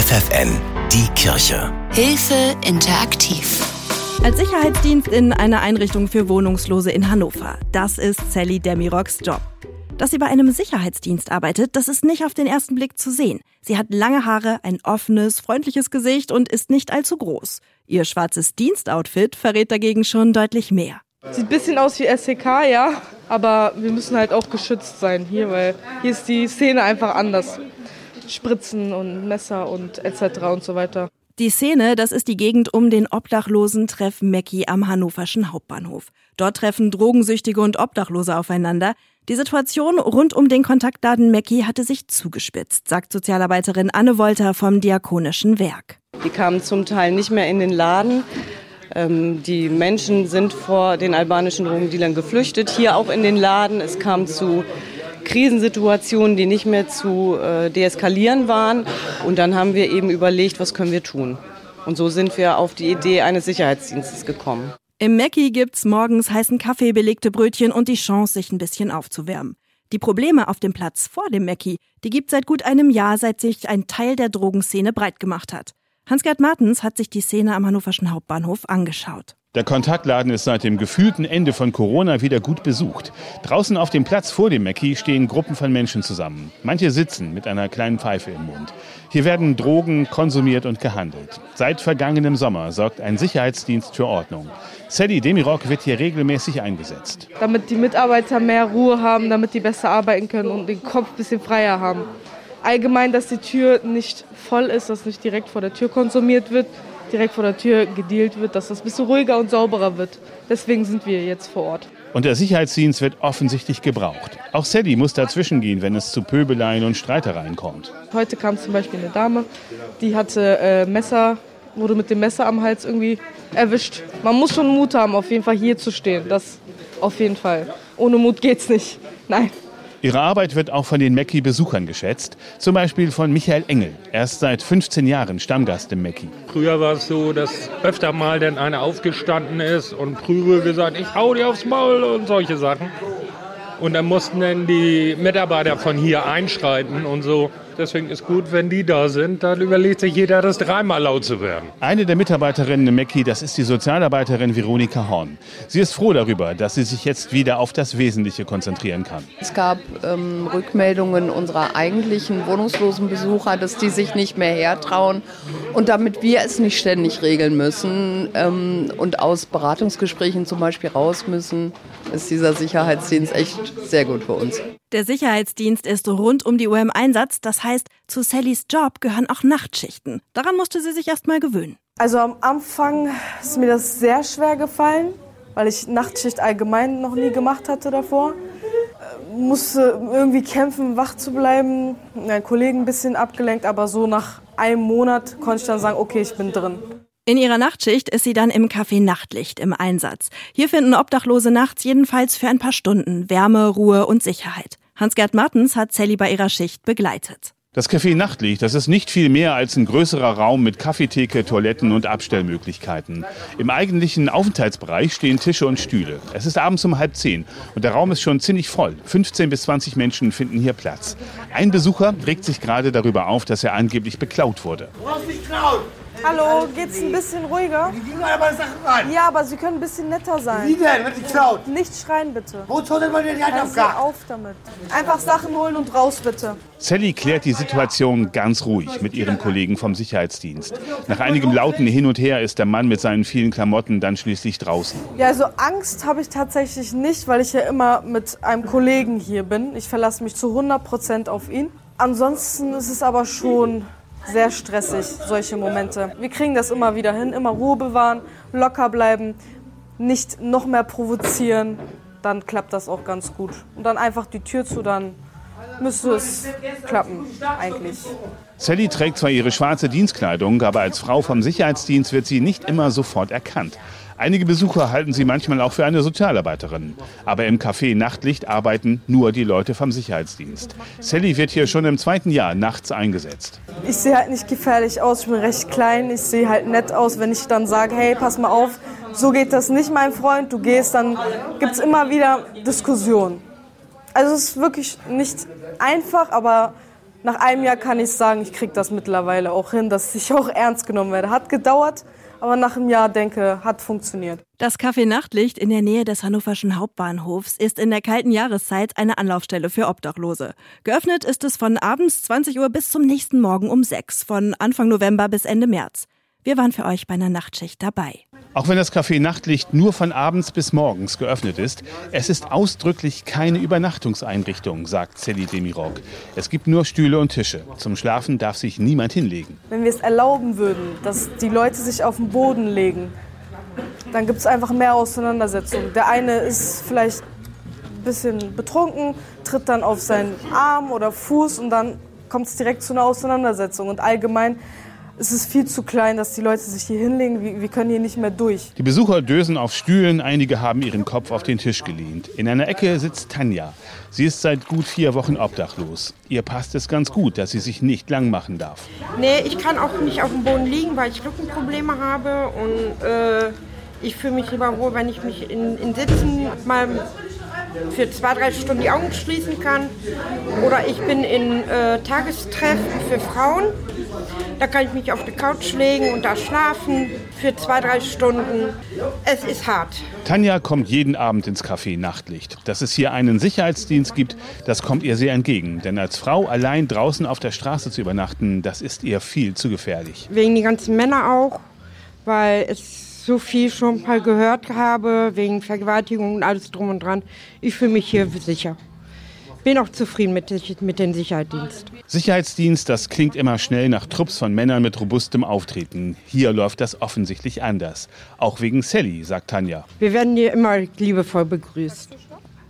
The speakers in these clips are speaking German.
FFN, die Kirche. Hilfe interaktiv. Als Sicherheitsdienst in einer Einrichtung für Wohnungslose in Hannover. Das ist Sally Demiroks Job. Dass sie bei einem Sicherheitsdienst arbeitet, das ist nicht auf den ersten Blick zu sehen. Sie hat lange Haare, ein offenes, freundliches Gesicht und ist nicht allzu groß. Ihr schwarzes Dienstoutfit verrät dagegen schon deutlich mehr. Sieht ein bisschen aus wie SEK, ja, aber wir müssen halt auch geschützt sein hier, weil hier ist die Szene einfach anders. Spritzen und Messer und etc. und so weiter. Die Szene, das ist die Gegend um den obdachlosen Treff Mecki am hannoverschen Hauptbahnhof. Dort treffen Drogensüchtige und Obdachlose aufeinander. Die Situation rund um den Kontaktladen Mecki hatte sich zugespitzt, sagt Sozialarbeiterin Anne Wolter vom Diakonischen Werk. Die kamen zum Teil nicht mehr in den Laden. Ähm, die Menschen sind vor den albanischen Drogendealern geflüchtet, hier auch in den Laden. Es kam zu Krisensituationen, die nicht mehr zu äh, deeskalieren waren. Und dann haben wir eben überlegt, was können wir tun. Und so sind wir auf die Idee eines Sicherheitsdienstes gekommen. Im Mackie gibt's morgens heißen Kaffee, belegte Brötchen und die Chance, sich ein bisschen aufzuwärmen. Die Probleme auf dem Platz vor dem Mackie, die gibt seit gut einem Jahr, seit sich ein Teil der Drogenszene breit gemacht hat. Hans-Gerd Martens hat sich die Szene am hannoverschen Hauptbahnhof angeschaut. Der Kontaktladen ist seit dem gefühlten Ende von Corona wieder gut besucht. Draußen auf dem Platz vor dem Mackie stehen Gruppen von Menschen zusammen. Manche sitzen mit einer kleinen Pfeife im Mund. Hier werden Drogen konsumiert und gehandelt. Seit vergangenem Sommer sorgt ein Sicherheitsdienst für Ordnung. Sally Demirok wird hier regelmäßig eingesetzt. Damit die Mitarbeiter mehr Ruhe haben, damit die besser arbeiten können und den Kopf ein bisschen freier haben. Allgemein, dass die Tür nicht voll ist, dass nicht direkt vor der Tür konsumiert wird direkt vor der Tür gedealt wird, dass das ein bisschen ruhiger und sauberer wird. Deswegen sind wir jetzt vor Ort. Und der Sicherheitsdienst wird offensichtlich gebraucht. Auch Sally muss dazwischen gehen, wenn es zu Pöbeleien und Streitereien kommt. Heute kam zum Beispiel eine Dame, die hatte äh, Messer, wurde mit dem Messer am Hals irgendwie erwischt. Man muss schon Mut haben, auf jeden Fall hier zu stehen. Das auf jeden Fall. Ohne Mut geht's nicht. Nein. Ihre Arbeit wird auch von den Mecki-Besuchern geschätzt. Zum Beispiel von Michael Engel. Er ist seit 15 Jahren Stammgast im Mecki. Früher war es so, dass öfter mal dann einer aufgestanden ist und Prügel gesagt, ich hau dir aufs Maul und solche Sachen. Und dann mussten dann die Mitarbeiter von hier einschreiten und so. Deswegen ist gut, wenn die da sind. Dann überlegt sich jeder, das dreimal laut zu werden. Eine der Mitarbeiterinnen im Mecki, das ist die Sozialarbeiterin Veronika Horn. Sie ist froh darüber, dass sie sich jetzt wieder auf das Wesentliche konzentrieren kann. Es gab ähm, Rückmeldungen unserer eigentlichen wohnungslosen Besucher, dass die sich nicht mehr hertrauen. Und damit wir es nicht ständig regeln müssen ähm, und aus Beratungsgesprächen zum Beispiel raus müssen, ist dieser Sicherheitsdienst echt sehr gut für uns. Der Sicherheitsdienst ist rund um die Uhr im Einsatz. Das heißt, zu Sallys Job gehören auch Nachtschichten. Daran musste sie sich erst mal gewöhnen. Also am Anfang ist mir das sehr schwer gefallen, weil ich Nachtschicht allgemein noch nie gemacht hatte davor. Äh, musste irgendwie kämpfen, wach zu bleiben. Mein Kollegen ein bisschen abgelenkt, aber so nach einem Monat konnte ich dann sagen, okay, ich bin drin. In ihrer Nachtschicht ist sie dann im Café Nachtlicht im Einsatz. Hier finden Obdachlose nachts jedenfalls für ein paar Stunden Wärme, Ruhe und Sicherheit. Hans-Gerd Martens hat Sally bei ihrer Schicht begleitet. Das Café Nachtlicht, das ist nicht viel mehr als ein größerer Raum mit Kaffeetheke, Toiletten und Abstellmöglichkeiten. Im eigentlichen Aufenthaltsbereich stehen Tische und Stühle. Es ist abends um halb zehn und der Raum ist schon ziemlich voll. 15 bis 20 Menschen finden hier Platz. Ein Besucher regt sich gerade darüber auf, dass er angeblich beklaut wurde. Du brauchst nicht klauen! Hallo, geht's ein bisschen ruhiger? Die gehen aber Sachen rein. Ja, aber Sie können ein bisschen netter sein. Wie denn, wenn die klaut? Nicht schreien, bitte. Wozu denn mal die Hand auf Sie auf damit. Einfach Sachen holen und raus, bitte. Sally klärt die Situation ganz ruhig mit ihrem Kollegen vom Sicherheitsdienst. Nach einigem lauten Hin und Her ist der Mann mit seinen vielen Klamotten dann schließlich draußen. Ja, also Angst habe ich tatsächlich nicht, weil ich ja immer mit einem Kollegen hier bin. Ich verlasse mich zu 100 Prozent auf ihn. Ansonsten ist es aber schon sehr stressig, solche Momente. Wir kriegen das immer wieder hin, immer Ruhe bewahren, locker bleiben, nicht noch mehr provozieren. Dann klappt das auch ganz gut. Und dann einfach die Tür zu, dann müsste es klappen, eigentlich. Sally trägt zwar ihre schwarze Dienstkleidung, aber als Frau vom Sicherheitsdienst wird sie nicht immer sofort erkannt. Einige Besucher halten sie manchmal auch für eine Sozialarbeiterin. Aber im Café Nachtlicht arbeiten nur die Leute vom Sicherheitsdienst. Sally wird hier schon im zweiten Jahr nachts eingesetzt. Ich sehe halt nicht gefährlich aus, ich bin recht klein, ich sehe halt nett aus. Wenn ich dann sage, hey, pass mal auf, so geht das nicht, mein Freund, du gehst, dann gibt es immer wieder Diskussionen. Also es ist wirklich nicht einfach, aber nach einem Jahr kann ich sagen, ich kriege das mittlerweile auch hin, dass ich auch ernst genommen werde. Hat gedauert, aber nach einem Jahr denke, hat funktioniert. Das Café Nachtlicht in der Nähe des hannoverschen Hauptbahnhofs ist in der kalten Jahreszeit eine Anlaufstelle für Obdachlose. Geöffnet ist es von abends 20 Uhr bis zum nächsten Morgen um 6, von Anfang November bis Ende März. Wir waren für euch bei einer Nachtschicht dabei. Auch wenn das Café Nachtlicht nur von abends bis morgens geöffnet ist, es ist ausdrücklich keine Übernachtungseinrichtung, sagt Sally Demirok. Es gibt nur Stühle und Tische. Zum Schlafen darf sich niemand hinlegen. Wenn wir es erlauben würden, dass die Leute sich auf den Boden legen, dann gibt es einfach mehr Auseinandersetzungen. Der eine ist vielleicht ein bisschen betrunken, tritt dann auf seinen Arm oder Fuß und dann kommt es direkt zu einer Auseinandersetzung. Und allgemein es ist viel zu klein, dass die Leute sich hier hinlegen. Wir, wir können hier nicht mehr durch. Die Besucher dösen auf Stühlen, einige haben ihren Kopf auf den Tisch gelehnt. In einer Ecke sitzt Tanja. Sie ist seit gut vier Wochen obdachlos. Ihr passt es ganz gut, dass sie sich nicht lang machen darf. Nee, ich kann auch nicht auf dem Boden liegen, weil ich Rückenprobleme habe. Und äh, ich fühle mich lieber wohl, wenn ich mich in, in Sitzen mal für zwei, drei Stunden die Augen schließen kann. Oder ich bin in äh, Tagestreffen für Frauen. Da kann ich mich auf die Couch legen und da schlafen für zwei, drei Stunden. Es ist hart. Tanja kommt jeden Abend ins Café Nachtlicht. Dass es hier einen Sicherheitsdienst gibt, das kommt ihr sehr entgegen. Denn als Frau allein draußen auf der Straße zu übernachten, das ist ihr viel zu gefährlich. Wegen die ganzen Männer auch, weil es so viel schon mal gehört habe, wegen Vergewaltigung und alles drum und dran. Ich fühle mich hier sicher. Bin auch zufrieden mit, mit dem Sicherheitsdienst. Sicherheitsdienst, das klingt immer schnell nach Trupps von Männern mit robustem Auftreten. Hier läuft das offensichtlich anders. Auch wegen Sally, sagt Tanja. Wir werden hier immer liebevoll begrüßt.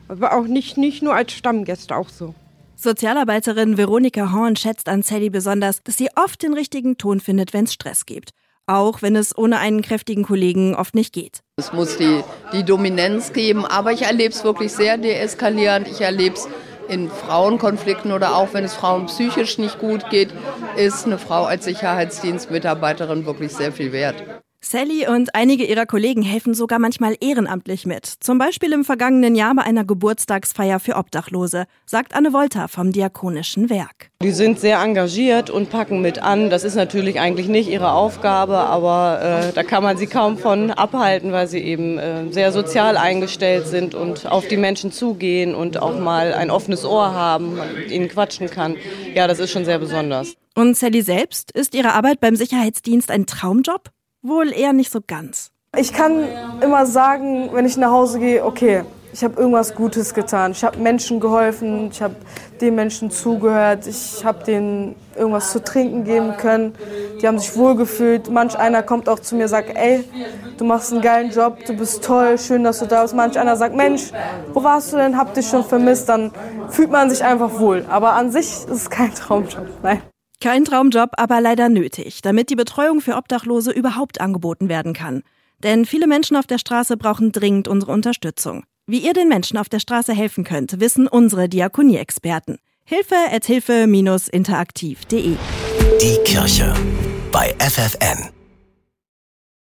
Aber auch nicht, nicht nur als Stammgäste, auch so. Sozialarbeiterin Veronika Horn schätzt an Sally besonders, dass sie oft den richtigen Ton findet, wenn es Stress gibt auch wenn es ohne einen kräftigen Kollegen oft nicht geht. Es muss die, die Dominanz geben, aber ich erlebe es wirklich sehr deeskalierend. Ich erlebe es in Frauenkonflikten oder auch wenn es Frauen psychisch nicht gut geht, ist eine Frau als Sicherheitsdienstmitarbeiterin wirklich sehr viel wert. Sally und einige ihrer Kollegen helfen sogar manchmal ehrenamtlich mit. Zum Beispiel im vergangenen Jahr bei einer Geburtstagsfeier für Obdachlose, sagt Anne Wolter vom Diakonischen Werk. Die sind sehr engagiert und packen mit an. Das ist natürlich eigentlich nicht ihre Aufgabe, aber äh, da kann man sie kaum von abhalten, weil sie eben äh, sehr sozial eingestellt sind und auf die Menschen zugehen und auch mal ein offenes Ohr haben, mit ihnen quatschen kann. Ja, das ist schon sehr besonders. Und Sally selbst, ist ihre Arbeit beim Sicherheitsdienst ein Traumjob? Wohl eher nicht so ganz. Ich kann immer sagen, wenn ich nach Hause gehe, okay, ich habe irgendwas Gutes getan. Ich habe Menschen geholfen, ich habe den Menschen zugehört, ich habe denen irgendwas zu trinken geben können. Die haben sich wohlgefühlt. Manch einer kommt auch zu mir und sagt, ey, du machst einen geilen Job, du bist toll, schön, dass du da bist. Manch einer sagt, Mensch, wo warst du denn, hab dich schon vermisst. Dann fühlt man sich einfach wohl. Aber an sich ist es kein Traumjob, nein. Kein Traumjob, aber leider nötig, damit die Betreuung für Obdachlose überhaupt angeboten werden kann. Denn viele Menschen auf der Straße brauchen dringend unsere Unterstützung. Wie ihr den Menschen auf der Straße helfen könnt, wissen unsere Diakonie-Experten. Hilfe at hilfe-interaktiv.de Die Kirche bei FFN.